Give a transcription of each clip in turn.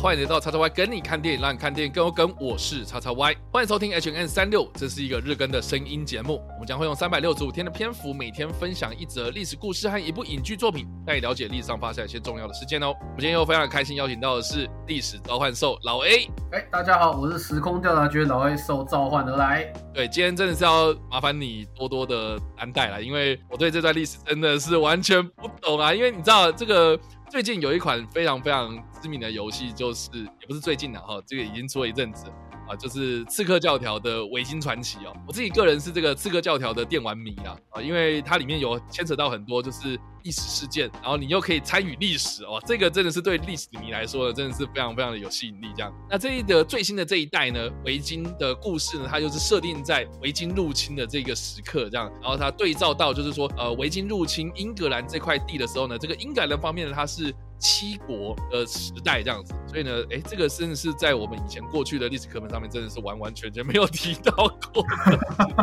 欢迎来到叉叉 Y 跟你看电影，让你看电影更有梗。我是叉叉 Y，欢迎收听 H N 三六，这是一个日更的声音节目。我们将会用三百六十五天的篇幅，每天分享一则历史故事和一部影剧作品，带你了解历史上发生一些重要的事件哦。我们今天又非常开心邀请到的是历史召唤兽老 A。哎，大家好，我是时空调查局老 A，受召唤而来。对，今天真的是要麻烦你多多的担待了，因为我对这段历史真的是完全不懂啊。因为你知道这个。最近有一款非常非常知名的游戏，就是也不是最近的哈，这个已经出了一阵子。啊，就是刺客教条的维京传奇哦。我自己个人是这个刺客教条的电玩迷啊，啊，因为它里面有牵扯到很多就是历史事件，然后你又可以参与历史哦，这个真的是对历史迷来说，真的是非常非常的有吸引力。这样，那这一的最新的这一代呢，维京的故事呢，它就是设定在维京入侵的这个时刻，这样，然后它对照到就是说，呃，维京入侵英格兰这块地的时候呢，这个英格兰方面呢，它是。七国的时代这样子，所以呢，哎，这个真的是在我们以前过去的历史课本上面，真的是完完全全没有提到过。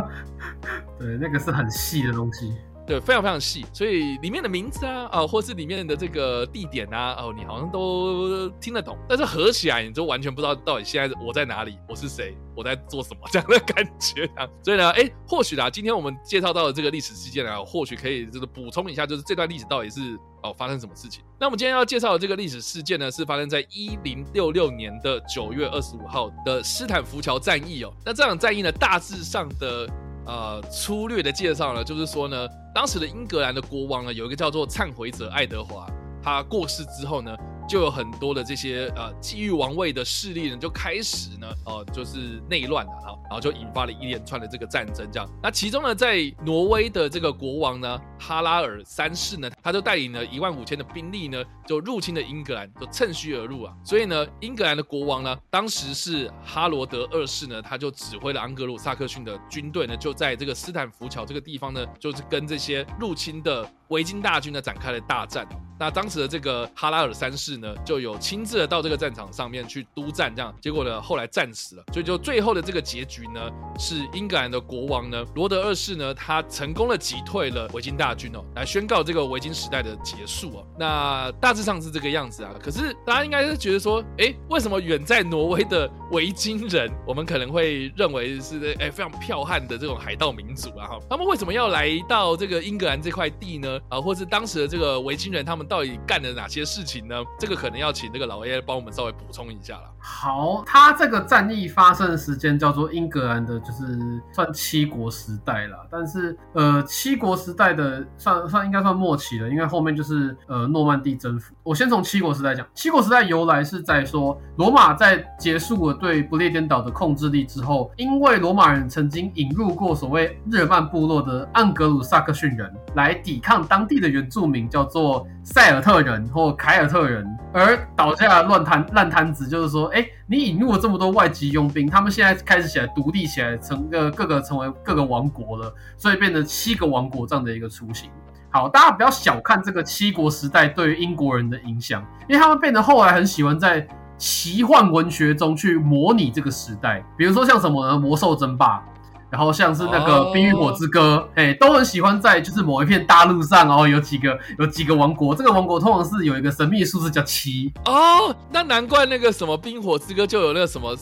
对，那个是很细的东西。对，非常非常细，所以里面的名字啊，啊，或是里面的这个地点啊，哦，你好像都听得懂，但是合起来你就完全不知道到底现在我在哪里，我是谁，我在做什么这样的感觉啊。所以呢，哎，或许啊，今天我们介绍到的这个历史事件啊，或许可以就是补充一下，就是这段历史到底是哦发生什么事情。那我们今天要介绍的这个历史事件呢，是发生在一零六六年的九月二十五号的斯坦福桥战役哦。那这场战役呢，大致上的。呃，粗略的介绍呢，就是说呢，当时的英格兰的国王呢，有一个叫做忏悔者爱德华，他过世之后呢。就有很多的这些呃觊觎王位的势力呢，就开始呢，呃，就是内乱了哈，然后就引发了一连串的这个战争，这样。那其中呢，在挪威的这个国王呢，哈拉尔三世呢，他就带领了一万五千的兵力呢，就入侵了英格兰，就趁虚而入啊。所以呢，英格兰的国王呢，当时是哈罗德二世呢，他就指挥了安格鲁萨克逊的军队呢，就在这个斯坦福桥这个地方呢，就是跟这些入侵的维京大军呢展开了大战。那当时的这个哈拉尔三世呢，就有亲自的到这个战场上面去督战，这样结果呢，后来战死了。所以就最后的这个结局呢，是英格兰的国王呢，罗德二世呢，他成功的击退了维京大军哦，来宣告这个维京时代的结束啊。那大致上是这个样子啊。可是大家应该是觉得说，哎，为什么远在挪威的维京人，我们可能会认为是哎非常剽悍的这种海盗民族啊？哈，他们为什么要来到这个英格兰这块地呢？啊，或是当时的这个维京人他们？到底干了哪些事情呢？这个可能要请这个老 A 帮我们稍微补充一下了。好，他这个战役发生的时间叫做英格兰的，就是算七国时代了。但是，呃，七国时代的算算应该算末期了，因为后面就是呃诺曼底征服。我先从七国时代讲，七国时代由来是在说罗马在结束了对不列颠岛的控制力之后，因为罗马人曾经引入过所谓日耳曼部落的盎格鲁撒克逊人来抵抗当地的原住民，叫做。塞尔特人或凯尔特人，而倒下乱摊烂摊子，就是说，哎，你引入了这么多外籍佣兵，他们现在开始起来独立起来，成个各个成为各个王国了，所以变成七个王国这样的一个雏形。好，大家不要小看这个七国时代对于英国人的影响，因为他们变得后来很喜欢在奇幻文学中去模拟这个时代，比如说像什么呢？魔兽争霸。然后像是那个《冰与火之歌》，哎，都很喜欢在就是某一片大陆上，然后有几个有几个王国，这个王国通常是有一个神秘数字叫七哦，那难怪那个什么《冰火之歌》就有那个什么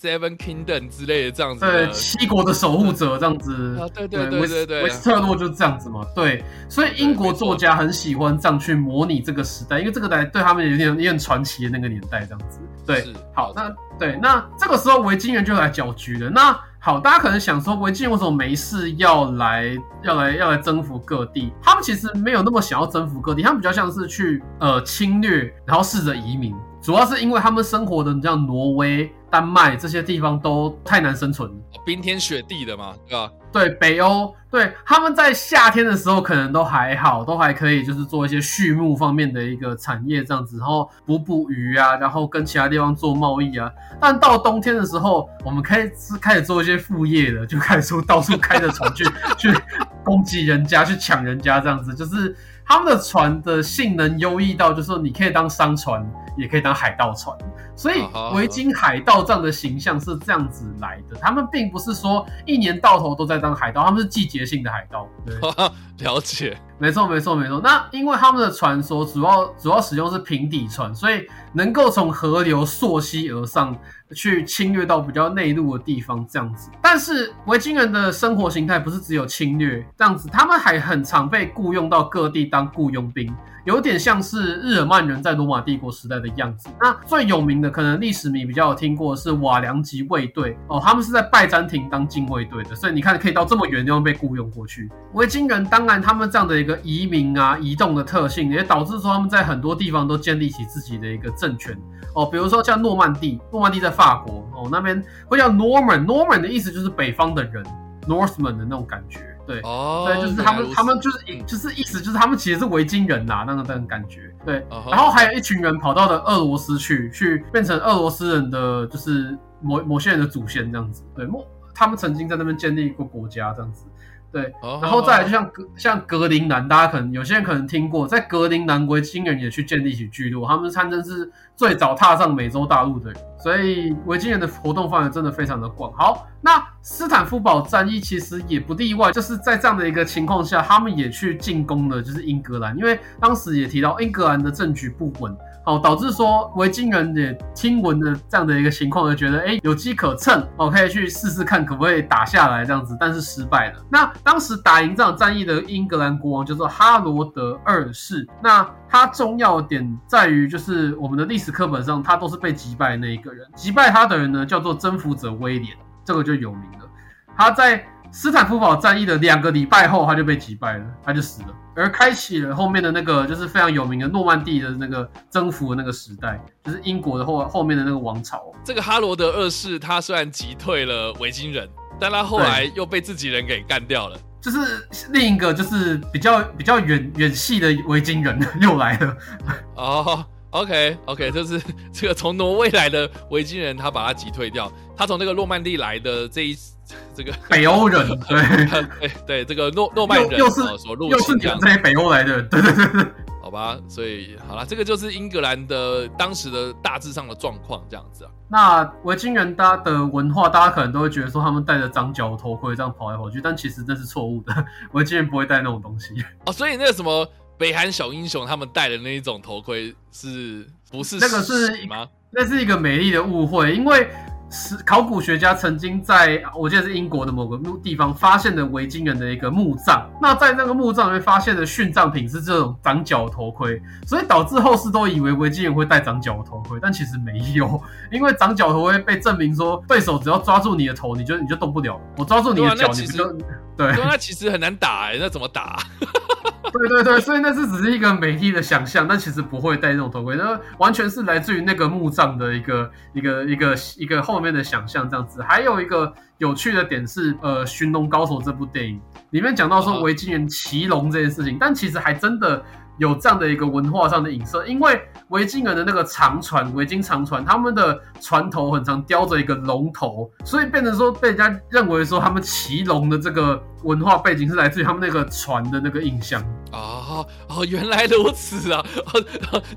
Seven Kingdom 之类的这样子，对，七国的守护者这样子，啊，对对对对对，维斯特洛就是这样子嘛，对，所以英国作家很喜欢这样去模拟这个时代，因为这个代对他们有点有点传奇的那个年代这样子，对，好，那对，那这个时候维京人就来搅局了，那。好，大家可能想说，维京为什么没事要来要来要来征服各地？他们其实没有那么想要征服各地，他们比较像是去呃侵略，然后试着移民。主要是因为他们生活的像挪威、丹麦这些地方都太难生存，冰天雪地的嘛，对吧？对，北欧，对，他们在夏天的时候可能都还好，都还可以，就是做一些畜牧方面的一个产业这样子，然后捕捕鱼啊，然后跟其他地方做贸易啊。但到冬天的时候，我们开始开始做一些副业了，就开始到处开着船去 去攻击人家，去抢人家这样子，就是。他们的船的性能优异到，就是说你可以当商船，也可以当海盗船，所以维京海盗这样的形象是这样子来的。他们并不是说一年到头都在当海盗，他们是季节性的海盗。了解，没错，没错，没错。那因为他们的传说主要主要使用是平底船，所以能够从河流溯溪而上。去侵略到比较内陆的地方，这样子。但是维京人的生活形态不是只有侵略这样子，他们还很常被雇佣到各地当雇佣兵，有点像是日耳曼人在罗马帝国时代的样子。那最有名的，可能历史迷比较有听过是瓦良级卫队哦，他们是在拜占庭当禁卫队的，所以你看可以到这么远地方被雇佣过去。维京人当然他们这样的一个移民啊、移动的特性，也导致说他们在很多地方都建立起自己的一个政权哦，比如说像诺曼底，诺曼底在。法国哦，那边会叫 Norman，Norman 的意思就是北方的人，Northman 的那种感觉，对，哦，对，就是他们，他们就是就是意思就是他们其实是维京人呐，那个那种感觉，对。然后还有一群人跑到了俄罗斯去，去变成俄罗斯人的，就是某某些人的祖先这样子，对，他们曾经在那边建立过国家这样子。对，然后再来就像格像格陵兰，大家可能有些人可能听过，在格陵兰维京人也去建立起聚落，他们堪称是最早踏上美洲大陆的人，所以维京人的活动范围真的非常的广。好，那斯坦福堡战役其实也不例外，就是在这样的一个情况下，他们也去进攻了，就是英格兰，因为当时也提到英格兰的政局不稳。哦，导致说维京人也听闻的这样的一个情况，就觉得哎有机可乘，哦可以去试试看可不可以打下来这样子，但是失败了。那当时打赢这场战役的英格兰国王叫做哈罗德二世，那他重要点在于就是我们的历史课本上他都是被击败那一个人，击败他的人呢叫做征服者威廉，这个就有名了。他在斯坦福堡战役的两个礼拜后，他就被击败了，他就死了，而开启了后面的那个就是非常有名的诺曼底的那个征服的那个时代，就是英国的后后面的那个王朝。这个哈罗德二世他虽然击退了维京人，但他后来又被自己人给干掉了。就是另一个就是比较比较远远系的维京人又来了。哦，OK OK，就是 这个从挪威来的维京人，他把他击退掉。他从那个诺曼底来的这一。这个北欧人，对对对，这个诺诺曼人又是所入侵这些北欧来的，对对对对，好吧，所以好了，这个就是英格兰的当时的大致上的状况，这样子啊。那维京人他的文化，大家可能都会觉得说他们戴着长角头盔这样跑来跑去，但其实这是错误的，维京人不会戴那种东西。哦，所以那个什么北韩小英雄他们戴的那一种头盔，是不是那个是吗？那是一个美丽的误会，因为。是考古学家曾经在我记得是英国的某个地方发现的维京人的一个墓葬，那在那个墓葬里面发现的殉葬品是这种长角头盔，所以导致后世都以为维京人会戴长角头盔，但其实没有，因为长角头盔被证明说对手只要抓住你的头，你就你就动不了，我抓住你的脚，你不就对？那其实很难打哎，那怎么打？对对对，所以那是只是一个美丽的想象，但其实不会戴这种头盔，那完全是来自于那个墓葬的一个一个一个一个后后面的想象这样子。还有一个有趣的点是，呃，《寻龙高手》这部电影里面讲到说维京人骑龙这件事情，但其实还真的。有这样的一个文化上的影射，因为维京人的那个长船，维京长船，他们的船头很长，雕着一个龙头，所以变成说被人家认为说他们骑龙的这个文化背景是来自于他们那个船的那个印象。哦哦，原来如此啊！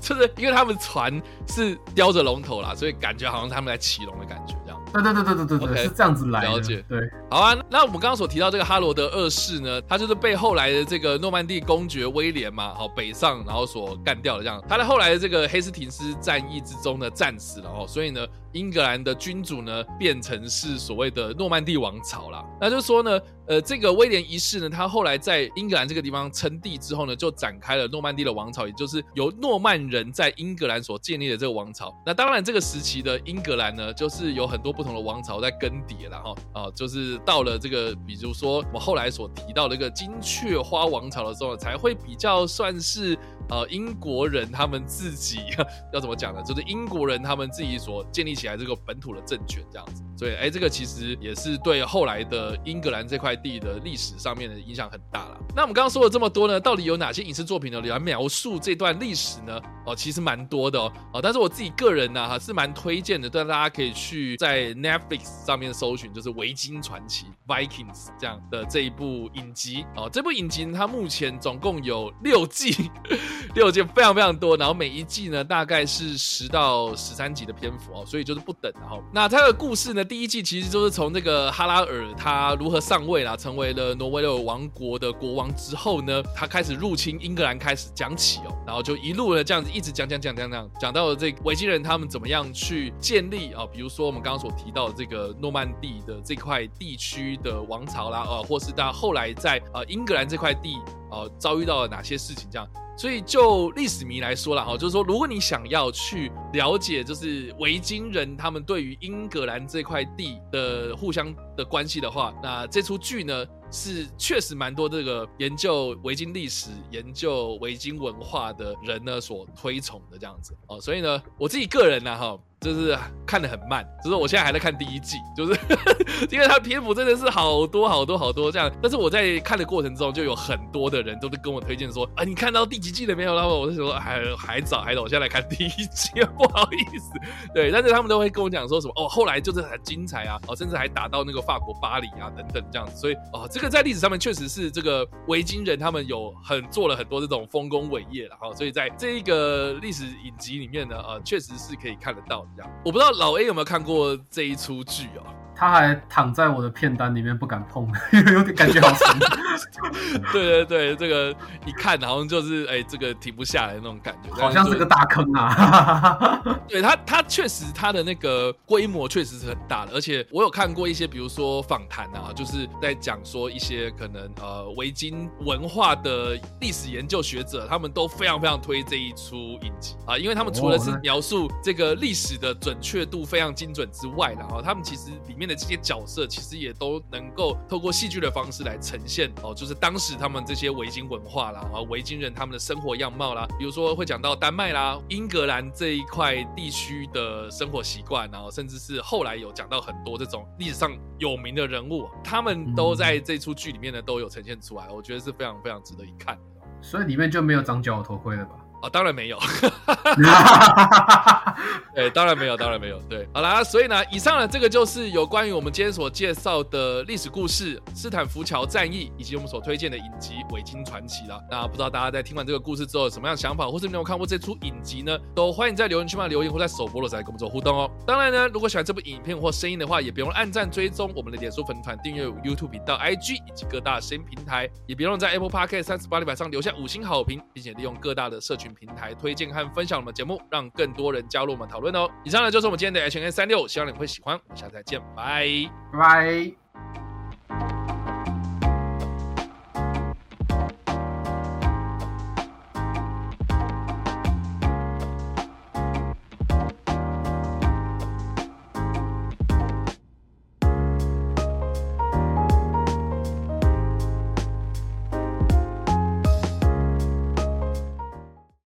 就是因为他们船是叼着龙头啦，所以感觉好像他们在骑龙的感觉这样。对对对对对对对，是这样子来的了解。对，好啊。那我们刚刚所提到这个哈罗德二世呢，他就是被后来的这个诺曼底公爵威廉嘛，好北上然后所干掉的这样。他在后来的这个黑斯廷斯战役之中呢战死了哦，所以呢。英格兰的君主呢，变成是所谓的诺曼底王朝了。那就说呢，呃，这个威廉一世呢，他后来在英格兰这个地方称帝之后呢，就展开了诺曼底的王朝，也就是由诺曼人在英格兰所建立的这个王朝。那当然，这个时期的英格兰呢，就是有很多不同的王朝在更迭了哈。啊，就是到了这个，比如说我后来所提到的一个金雀花王朝的时候，才会比较算是。呃，英国人他们自己 要怎么讲呢？就是英国人他们自己所建立起来这个本土的政权这样子，所以哎，这个其实也是对后来的英格兰这块地的历史上面的影响很大了。那我们刚刚说了这么多呢，到底有哪些影视作品呢来描述这段历史呢？哦，其实蛮多的哦，哦，但是我自己个人呢哈是蛮推荐的，但大家可以去在 Netflix 上面搜寻，就是《维京传奇》（Vikings） 这样的这一部影集哦。这部影集它目前总共有六季。六季非常非常多，然后每一季呢大概是十到十三集的篇幅哦，所以就是不等。然后，那他的故事呢，第一季其实就是从这个哈拉尔他如何上位啦，成为了挪威的王国的国王之后呢，他开始入侵英格兰开始讲起哦，然后就一路呢这样子一直讲讲讲讲讲，讲到了这维京人他们怎么样去建立啊，比如说我们刚刚所提到的这个诺曼底的这块地区的王朝啦，呃，或是到后来在呃英格兰这块地呃遭遇到了哪些事情这样。所以就历史迷来说了哈，就是说，如果你想要去了解，就是维京人他们对于英格兰这块地的互相的关系的话，那这出剧呢是确实蛮多这个研究维京历史、研究维京文化的人呢所推崇的这样子哦。所以呢，我自己个人呢哈。就是看的很慢，就是我现在还在看第一季，就是 因为它篇幅真的是好多好多好多这样。但是我在看的过程中，就有很多的人都是跟我推荐说，啊，你看到第几季了没有？然后我就说还还早还早，我现在来看第一季，不好意思。对，但是他们都会跟我讲说什么哦，后来就是很精彩啊，哦，甚至还打到那个法国巴黎啊等等这样子。所以哦，这个在历史上面确实是这个维京人他们有很做了很多这种丰功伟业了哈。所以在这一个历史影集里面呢，呃，确实是可以看得到。我不知道老 A 有没有看过这一出剧哦。他还躺在我的片单里面不敢碰，因为有点感觉好沉。对对对，这个一看好像就是哎，这个停不下来那种感觉，好像是个大坑啊。对他，他确实他的那个规模确实是很大的，而且我有看过一些，比如说访谈啊，就是在讲说一些可能呃维京文化的历史研究学者，他们都非常非常推这一出影集啊，因为他们除了是描述这个历史的准确度非常精准之外，然后他们其实里面。这些角色其实也都能够透过戏剧的方式来呈现哦，就是当时他们这些维京文化啦，啊，维京人他们的生活样貌啦，比如说会讲到丹麦啦、英格兰这一块地区的生活习惯，然后甚至是后来有讲到很多这种历史上有名的人物，他们都在这出剧里面呢都有呈现出来，我觉得是非常非常值得一看的。所以里面就没有长角头盔了吧？哦，当然没有，对，当然没有，当然没有，对，好啦，所以呢，以上呢，这个就是有关于我们今天所介绍的历史故事——斯坦福桥战役，以及我们所推荐的影集《维京传奇》了。那不知道大家在听完这个故事之后有什么样的想法，或是没有看过这出影集呢？都欢迎在留言区嘛留言，或在首播的时候跟我们做互动哦。当然呢，如果喜欢这部影片或声音的话，也别忘按赞、追踪我们的脸书粉团、订阅 YouTube 频道、IG 以及各大声音平台，也别忘在 Apple Podcast 三十八里板上留下五星好评，并且利用各大的社群。平台推荐和分享我们节目，让更多人加入我们讨论哦。以上呢就是我们今天的 H N 三六，希望你会喜欢。我们下次再见，拜拜。